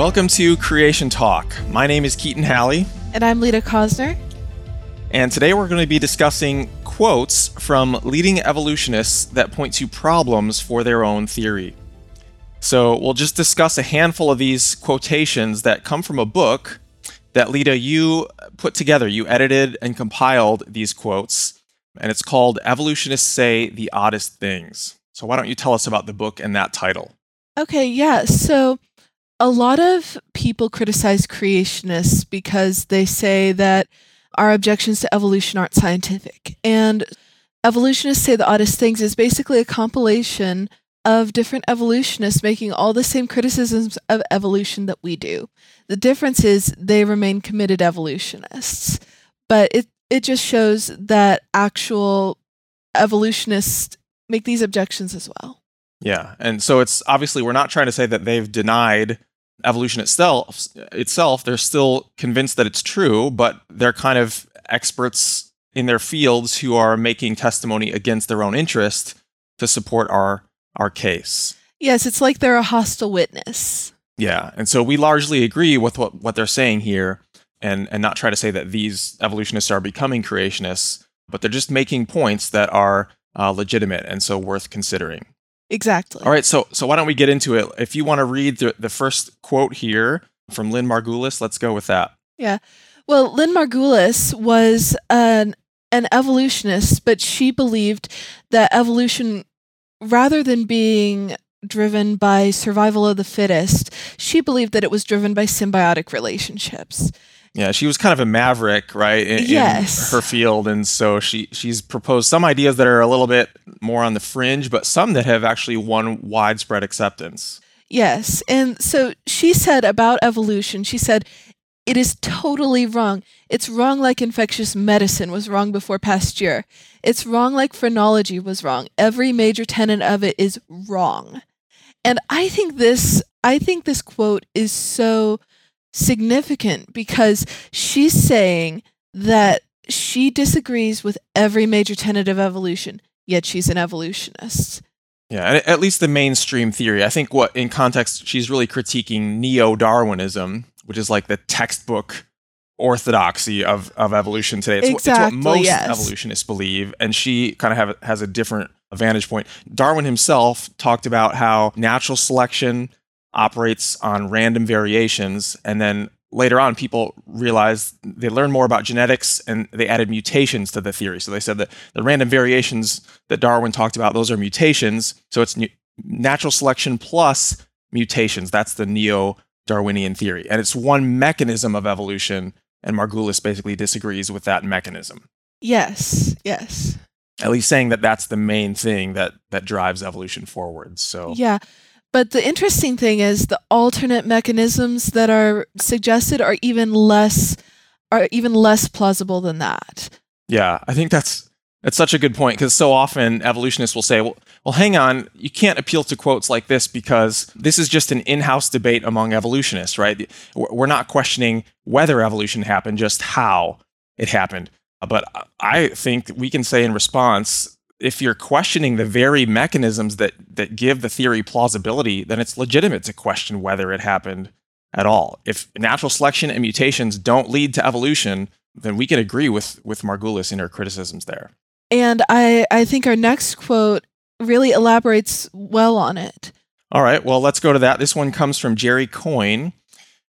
Welcome to Creation Talk. My name is Keaton Halley. And I'm Lita Cosner. And today we're going to be discussing quotes from leading evolutionists that point to problems for their own theory. So we'll just discuss a handful of these quotations that come from a book that Lita, you put together. You edited and compiled these quotes, and it's called Evolutionists Say the Oddest Things. So why don't you tell us about the book and that title? Okay, yeah. So a lot of people criticize creationists because they say that our objections to evolution aren't scientific. And evolutionists say the oddest things is basically a compilation of different evolutionists making all the same criticisms of evolution that we do. The difference is they remain committed evolutionists. But it, it just shows that actual evolutionists make these objections as well. Yeah. And so it's obviously we're not trying to say that they've denied evolution itself itself they're still convinced that it's true but they're kind of experts in their fields who are making testimony against their own interest to support our our case. Yes it's like they're a hostile witness. Yeah and so we largely agree with what, what they're saying here and and not try to say that these evolutionists are becoming creationists but they're just making points that are uh, legitimate and so worth considering Exactly. All right, so so why don't we get into it? If you want to read the, the first quote here from Lynn Margulis, let's go with that. Yeah. Well, Lynn Margulis was an an evolutionist, but she believed that evolution rather than being driven by survival of the fittest, she believed that it was driven by symbiotic relationships. Yeah, she was kind of a maverick, right? In, yes. In her field, and so she she's proposed some ideas that are a little bit more on the fringe, but some that have actually won widespread acceptance. Yes, and so she said about evolution. She said it is totally wrong. It's wrong like infectious medicine was wrong before Pasteur. It's wrong like phrenology was wrong. Every major tenet of it is wrong. And I think this I think this quote is so significant because she's saying that she disagrees with every major tenet of evolution, yet she's an evolutionist. Yeah, at least the mainstream theory. I think what in context she's really critiquing neo-Darwinism, which is like the textbook orthodoxy of, of evolution today. It's, exactly, it's what most yes. evolutionists believe, and she kind of have, has a different vantage point. Darwin himself talked about how natural selection operates on random variations and then later on people realized they learned more about genetics and they added mutations to the theory. So they said that the random variations that darwin talked about those are mutations. So it's natural selection plus mutations. That's the neo-darwinian theory. And it's one mechanism of evolution and margulis basically disagrees with that mechanism. Yes yes. At least saying that that's the main thing that that drives evolution forward so. Yeah but the interesting thing is the alternate mechanisms that are suggested are even less are even less plausible than that. Yeah, I think that's that's such a good point because so often evolutionists will say, well, well, hang on, you can't appeal to quotes like this because this is just an in-house debate among evolutionists, right? We're not questioning whether evolution happened, just how it happened. But I think we can say in response if you're questioning the very mechanisms that that give the theory plausibility, then it's legitimate to question whether it happened at all. If natural selection and mutations don't lead to evolution, then we can agree with with Margulis in her criticisms there. And I I think our next quote really elaborates well on it. All right, well, let's go to that. This one comes from Jerry Coyne,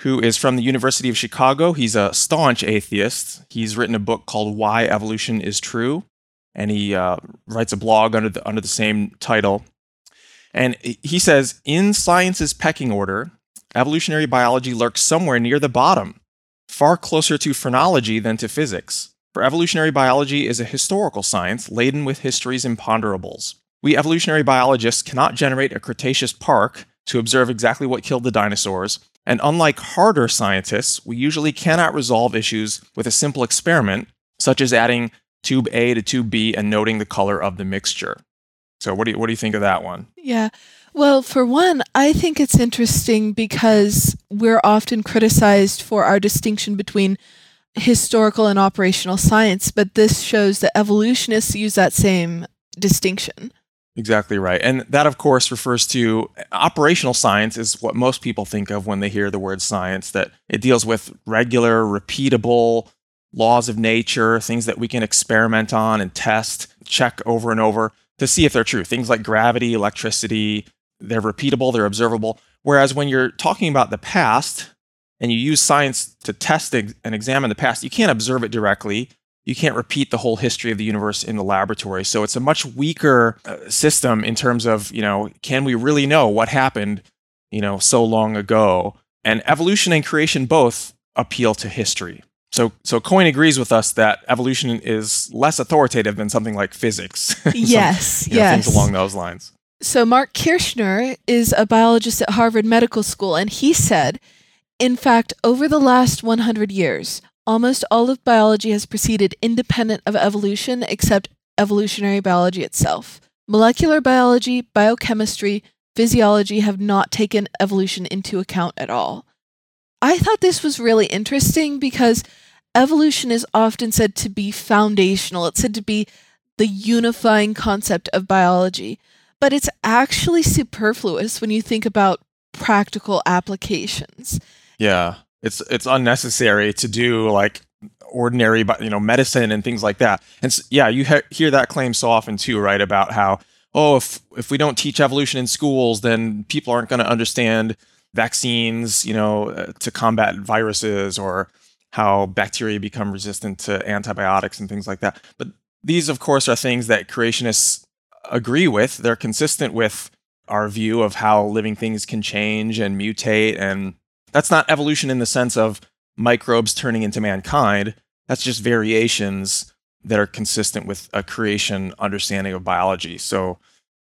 who is from the University of Chicago. He's a staunch atheist. He's written a book called Why Evolution is True and he uh, writes a blog under the under the same title. And he says, in science's pecking order, evolutionary biology lurks somewhere near the bottom, far closer to phrenology than to physics. For evolutionary biology is a historical science laden with history's imponderables. We evolutionary biologists cannot generate a Cretaceous park to observe exactly what killed the dinosaurs, and unlike harder scientists, we usually cannot resolve issues with a simple experiment, such as adding tube A to tube B and noting the color of the mixture. So what do you what do you think of that one? Yeah. Well, for one, I think it's interesting because we're often criticized for our distinction between historical and operational science, but this shows that evolutionists use that same distinction. Exactly right. And that, of course, refers to uh, operational science, is what most people think of when they hear the word science, that it deals with regular, repeatable laws of nature, things that we can experiment on and test, check over and over to see if they're true. Things like gravity, electricity, they're repeatable, they're observable. Whereas when you're talking about the past and you use science to test and examine the past, you can't observe it directly you can't repeat the whole history of the universe in the laboratory. So it's a much weaker uh, system in terms of, you know, can we really know what happened, you know, so long ago? And evolution and creation both appeal to history. So, so Coyne agrees with us that evolution is less authoritative than something like physics. yes, Some, yes. Know, things along those lines. So, Marc Kirschner is a biologist at Harvard Medical School, and he said, in fact, over the last 100 years, Almost all of biology has proceeded independent of evolution except evolutionary biology itself. Molecular biology, biochemistry, physiology have not taken evolution into account at all. I thought this was really interesting because evolution is often said to be foundational. It's said to be the unifying concept of biology, but it's actually superfluous when you think about practical applications. Yeah it's it's unnecessary to do like ordinary you know medicine and things like that and so, yeah you he- hear that claim so often too right about how oh if if we don't teach evolution in schools then people aren't going to understand vaccines you know uh, to combat viruses or how bacteria become resistant to antibiotics and things like that but these of course are things that creationists agree with they're consistent with our view of how living things can change and mutate and that's not evolution in the sense of microbes turning into mankind. That's just variations that are consistent with a creation understanding of biology. So,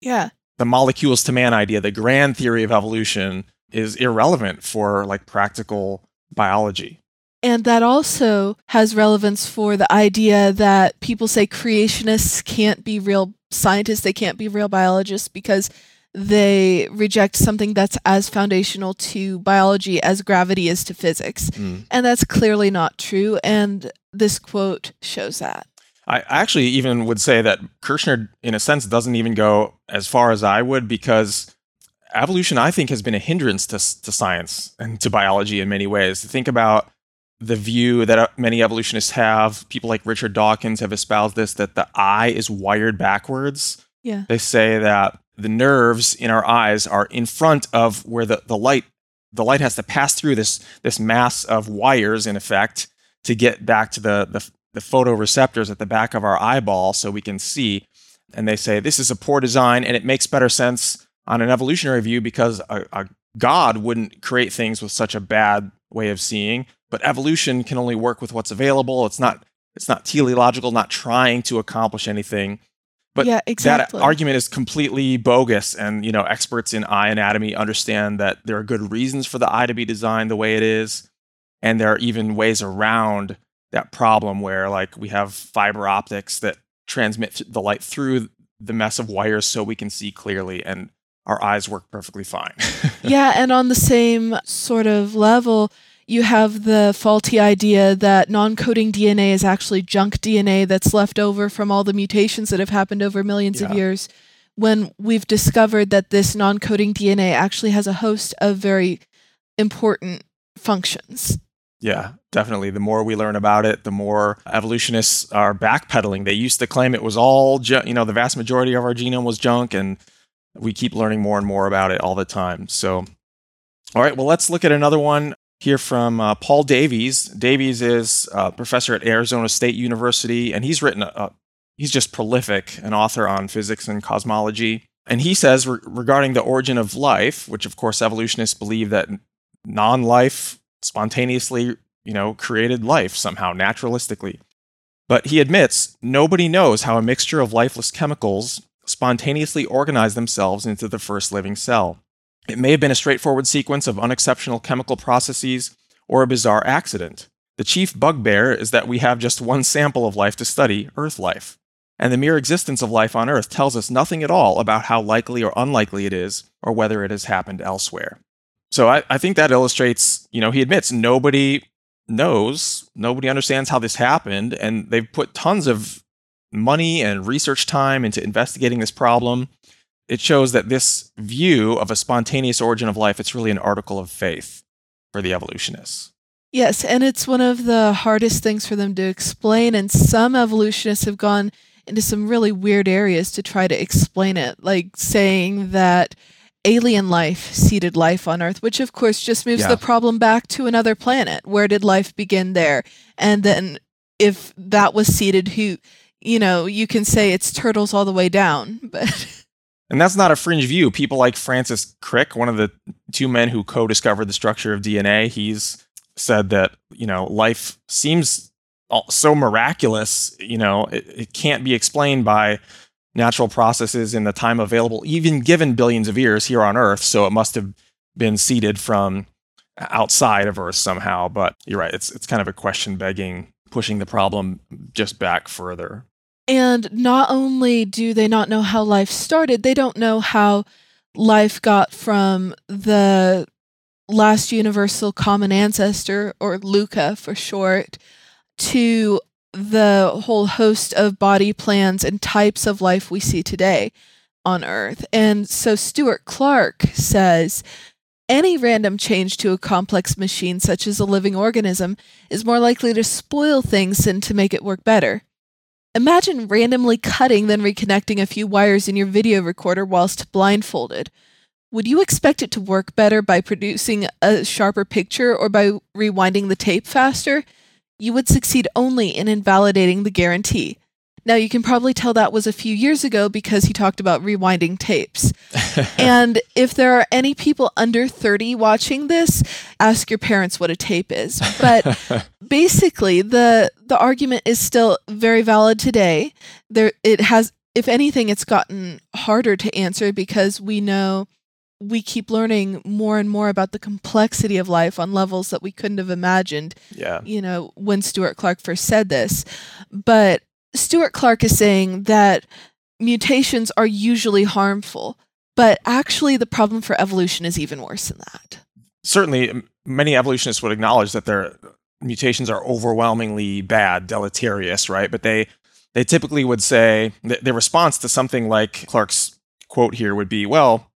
yeah, the molecules to man idea, the grand theory of evolution, is irrelevant for like practical biology. And that also has relevance for the idea that people say creationists can't be real scientists, they can't be real biologists because they reject something that's as foundational to biology as gravity is to physics. Mm. And that's clearly not true. And this quote shows that. I actually even would say that Kirschner, in a sense, doesn't even go as far as I would because evolution, I think, has been a hindrance to, to science and to biology in many ways. Think about the view that uh, many evolutionists have. People like Richard Dawkins have espoused this that the eye is wired backwards. Yeah. They say that the nerves in our eyes are in front of where the, the light the light has to pass through this this mass of wires in effect to get back to the, the the photoreceptors at the back of our eyeball so we can see and they say this is a poor design and it makes better sense on an evolutionary view because a, a god wouldn't create things with such a bad way of seeing but evolution can only work with what's available it's not it's not teleological not trying to accomplish anything but yeah, exactly. that argument is completely bogus. And, you know, experts in eye anatomy understand that there are good reasons for the eye to be designed the way it is. And there are even ways around that problem where, like, we have fiber optics that transmit the light through the mess of wires so we can see clearly. And our eyes work perfectly fine. yeah. And on the same sort of level, you have the faulty idea that non coding DNA is actually junk DNA that's left over from all the mutations that have happened over millions yeah. of years, when we've discovered that this non coding DNA actually has a host of very important functions. Yeah, definitely. The more we learn about it, the more evolutionists are backpedaling. They used to claim it was all, ju- you know, the vast majority of our genome was junk, and we keep learning more and more about it all the time. So, all right, well, let's look at another one here from uh, Paul Davies. Davies is a professor at Arizona State University, and he's written, a, he's just prolific, an author on physics and cosmology. And he says re- regarding the origin of life, which of course evolutionists believe that non-life spontaneously, you know, created life somehow naturalistically. But he admits nobody knows how a mixture of lifeless chemicals spontaneously organize themselves into the first living cell. It may have been a straightforward sequence of unexceptional chemical processes or a bizarre accident. The chief bugbear is that we have just one sample of life to study, Earth life. And the mere existence of life on Earth tells us nothing at all about how likely or unlikely it is, or whether it has happened elsewhere. So I, I think that illustrates, you know, he admits nobody knows, nobody understands how this happened, and they've put tons of money and research time into investigating this problem it shows that this view of a spontaneous origin of life, it's really an article of faith for the evolutionists. Yes, and it's one of the hardest things for them to explain. And some evolutionists have gone into some really weird areas to try to explain it, like saying that alien life seeded life on Earth, which of course just moves Yeah. the problem back to another planet. Where did life begin there? And then if that was seeded, who, you know, you can say it's turtles all the way down, but And that's not a fringe view. People like Francis Crick, one of the two men who co discovered the structure of DNA, he's said that, you know, life seems so miraculous, you know, it, it can't be explained by natural processes in the time available, even given billions of years here on Earth. So it must have been seeded from outside of Earth somehow. But you're right, it's, it's kind of a question begging, pushing the problem just back further. And not only do they not know how life started, they don't know how life got from the last universal common ancestor, or Luca for short, to the whole host of body plans and types of life we see today on Earth. And so Stuart Clark says any random change to a complex machine, such as a living organism, is more likely to spoil things than to make it work better. Imagine randomly cutting then reconnecting a few wires in your video recorder whilst blindfolded. Would you expect it to work better by producing a sharper picture or by rewinding the tape faster? You would succeed only in invalidating the guarantee. Now, you can probably tell that was a few years ago because he talked about rewinding tapes. and if there are any people under 30 watching this, ask your parents what a tape is. But basically the the argument is still very valid today. There it has if anything it's gotten harder to answer because we know we keep learning more and more about the complexity of life on levels that we couldn't have imagined, yeah. you know, when Stuart Clark first said this. But Stuart Clark is saying that mutations are usually harmful, but actually the problem for evolution is even worse than that. certainly many evolutionists would acknowledge that their mutations are overwhelmingly bad, deleterious, right? But they they typically would say th- their response to something like Clark's quote here would be, well,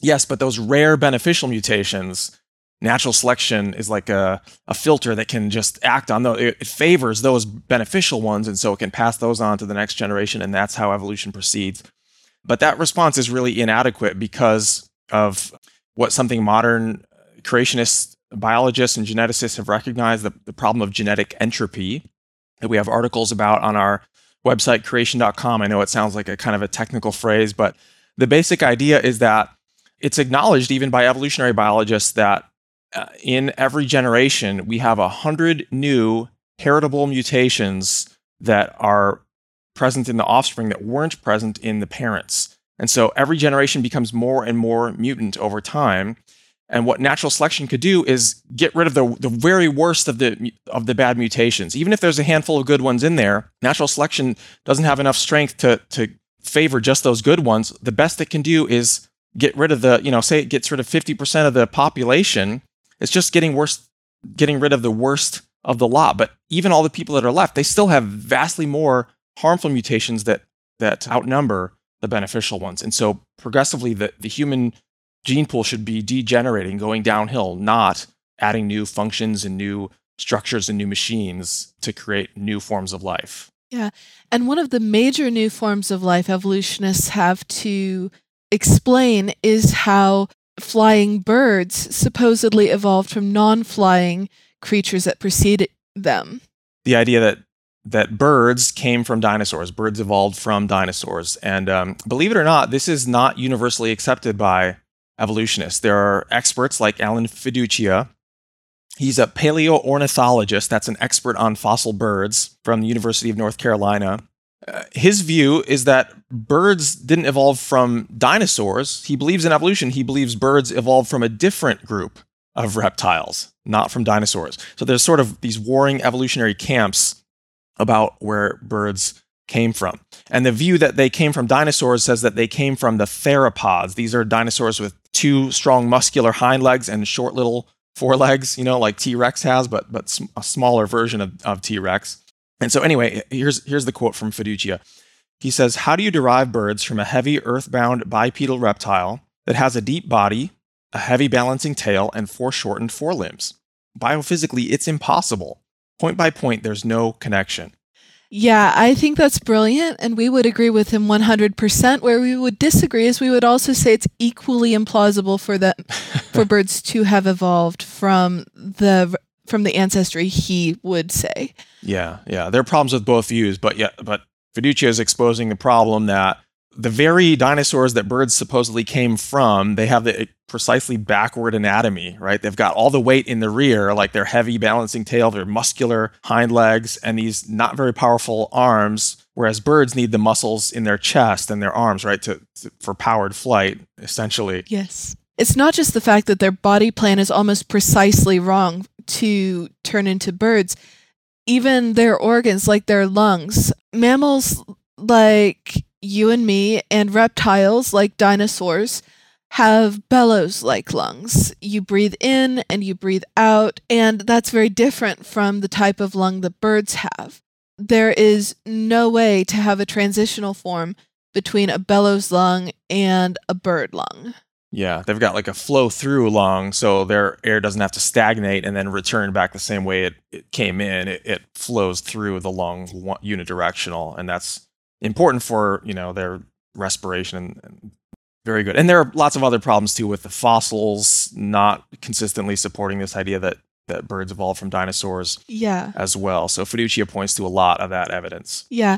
yes, but those rare beneficial mutations, natural selection is like a, a filter that can just act on those. It, it favors those beneficial ones, and so it can pass those on to the next generation, and that's how evolution proceeds. But that response is really inadequate because of what something modern creationists, biologists, and geneticists have recognized the, the problem of genetic entropy that we have articles about on our website, creation.com. I know it sounds like a kind of a technical phrase, but the basic idea is that it's acknowledged even by evolutionary biologists that uh, in every generation we have a hundred new heritable mutations that are present in the offspring that weren't present in the parents. And so every generation becomes more and more mutant over time. And what natural selection could do is get rid of the, the very worst of the of the bad mutations. Even if there's a handful of good ones in there, natural selection doesn't have enough strength to to favor just those good ones. The best it can do is get rid of the, you know, say it gets rid of 50% of the population. It's just getting worse, getting rid of the worst of the lot. But even all the people that are left, they still have vastly more harmful mutations that that outnumber the beneficial ones. And so progressively the, the human gene pool should be degenerating, going downhill, not adding new functions and new structures and new machines to create new forms of life. Yeah. And one of the major new forms of life evolutionists have to explain is how flying birds supposedly evolved from non flying creatures that preceded them. The idea that that birds came from dinosaurs, birds evolved from dinosaurs, and um, believe it or not, this is not universally accepted by evolutionists. There are experts like Alan Feduccia. He's a paleoornithologist. That's an expert on fossil birds from the University of North Carolina. Uh, his view is that birds didn't evolve from dinosaurs. He believes in evolution. He believes birds evolved from a different group of reptiles, not from dinosaurs. So there's sort of these warring evolutionary camps about where birds came from. And the view that they came from dinosaurs says that they came from the theropods. These are dinosaurs with two strong muscular hind legs and short little forelegs, you know, like T-Rex has, but but a smaller version of, of T-Rex. And so anyway, here's here's the quote from Feduccia. He says, How do you derive birds from a heavy earthbound bipedal reptile that has a deep body, a heavy balancing tail, and foreshortened forelimbs? Biophysically, it's impossible. Point by point, there's no connection. Yeah, I think that's brilliant, and we would agree with him 100%. Where we would disagree is we would also say it's equally implausible for the for birds to have evolved from the from the ancestry he would say. Yeah, yeah. There are problems with both views, but yeah, but Feduccia is exposing the problem that the very dinosaurs that birds supposedly came from, they have the eh, precisely backward anatomy, right? They've got all the weight in the rear, like their heavy balancing tail, their muscular hind legs, and these not very powerful arms. Whereas birds need the muscles in their chest and their arms, right, to, to for powered flight, essentially. Yes. It's not just the fact that their body plan is almost precisely wrong to turn into birds. Even their organs, like their lungs, mammals like you and me and reptiles like dinosaurs have bellows like lungs. You breathe in and you breathe out, and that's very different from the type of lung that birds have. There is no way to have a transitional form between a bellows lung and a bird lung. Yeah, they've got like a flow through lung, so their air doesn't have to stagnate and then return back the same way it, it came in. It, it flows through the lung unidirectional, and that's important for you know their respiration and, and very good. And there are lots of other problems too with the fossils not consistently supporting this idea that that birds evolved from dinosaurs yeah. as well. So Feduccia points to a lot of that evidence. Yeah.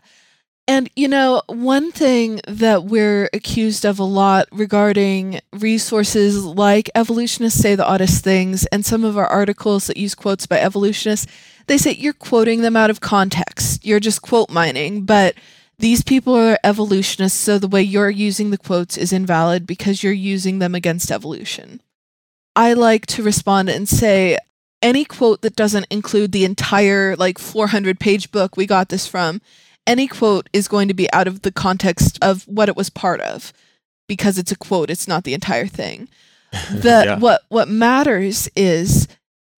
And you know, one thing that we're accused of a lot regarding resources like evolutionists say the oddest things and some of our articles that use quotes by evolutionists, they say you're quoting them out of context. You're just quote mining, but these people are evolutionists, so the way you're using the quotes is invalid because you're using them against evolution. I like to respond and say any quote that doesn't include the entire like 400 page book we got this from, any quote is going to be out of the context of what it was part of because it's a quote, it's not the entire thing. That yeah. what what matters is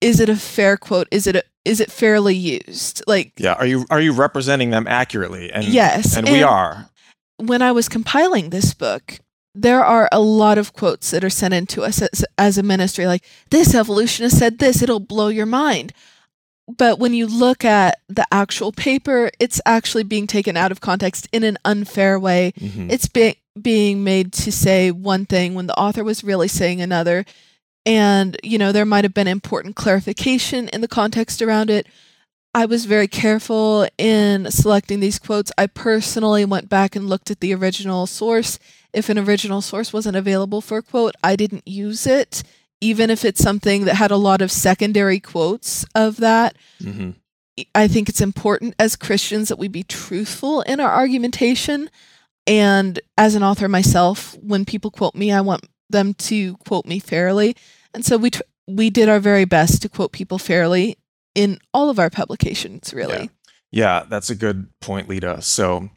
is it a fair quote? Is it a, is it fairly used? Like Yeah, are you are you representing them accurately? And yes, and, and we are. When I was compiling this book, there are a lot of quotes that are sent in to us as, as a ministry like this evolutionist said this, it'll blow your mind. But when you look at the actual paper, it's actually being taken out of context in an unfair way. Mm-hmm. It's be- being made to say one thing when the author was really saying another and you know there might have been important clarification in the context around it. I was very careful in selecting these quotes. I personally went back and looked at the original source. If an original source wasn't available for a quote i didn't use it even if it's something that had a lot of secondary quotes of that. Mm-hmm. i think it's important as christians that we be truthful in our argumentation. And as an author myself when people quote me i want them to quote me fairly. And so we tr- we did our very best to quote people fairly in all of our publications, really. Yeah. yeah, that's a good point, Lita. So,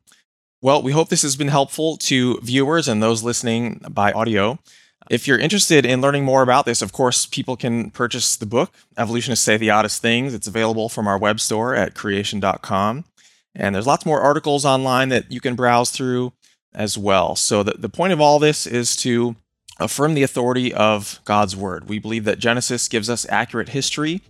well, we hope this has been helpful to viewers and those listening by audio. If you're interested in learning more about this, of course, people can purchase the book, Evolutionists Say the Oddest Things. It's available from our web store at creation.com. And there's lots more articles online that you can browse through as well. So, the, the point of all this is to affirm the authority of God's word. We believe that Genesis gives us accurate history,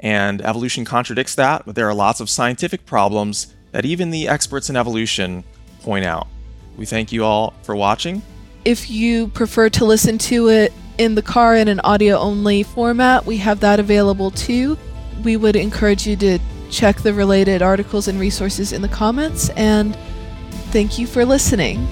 and evolution contradicts that, but there are lots of scientific problems that even the experts in evolution point out. We thank you all for watching. If you prefer to listen to it in the car in an audio only format, we have that available too. We would encourage you to check the related articles and resources in the comments, and thank you for listening.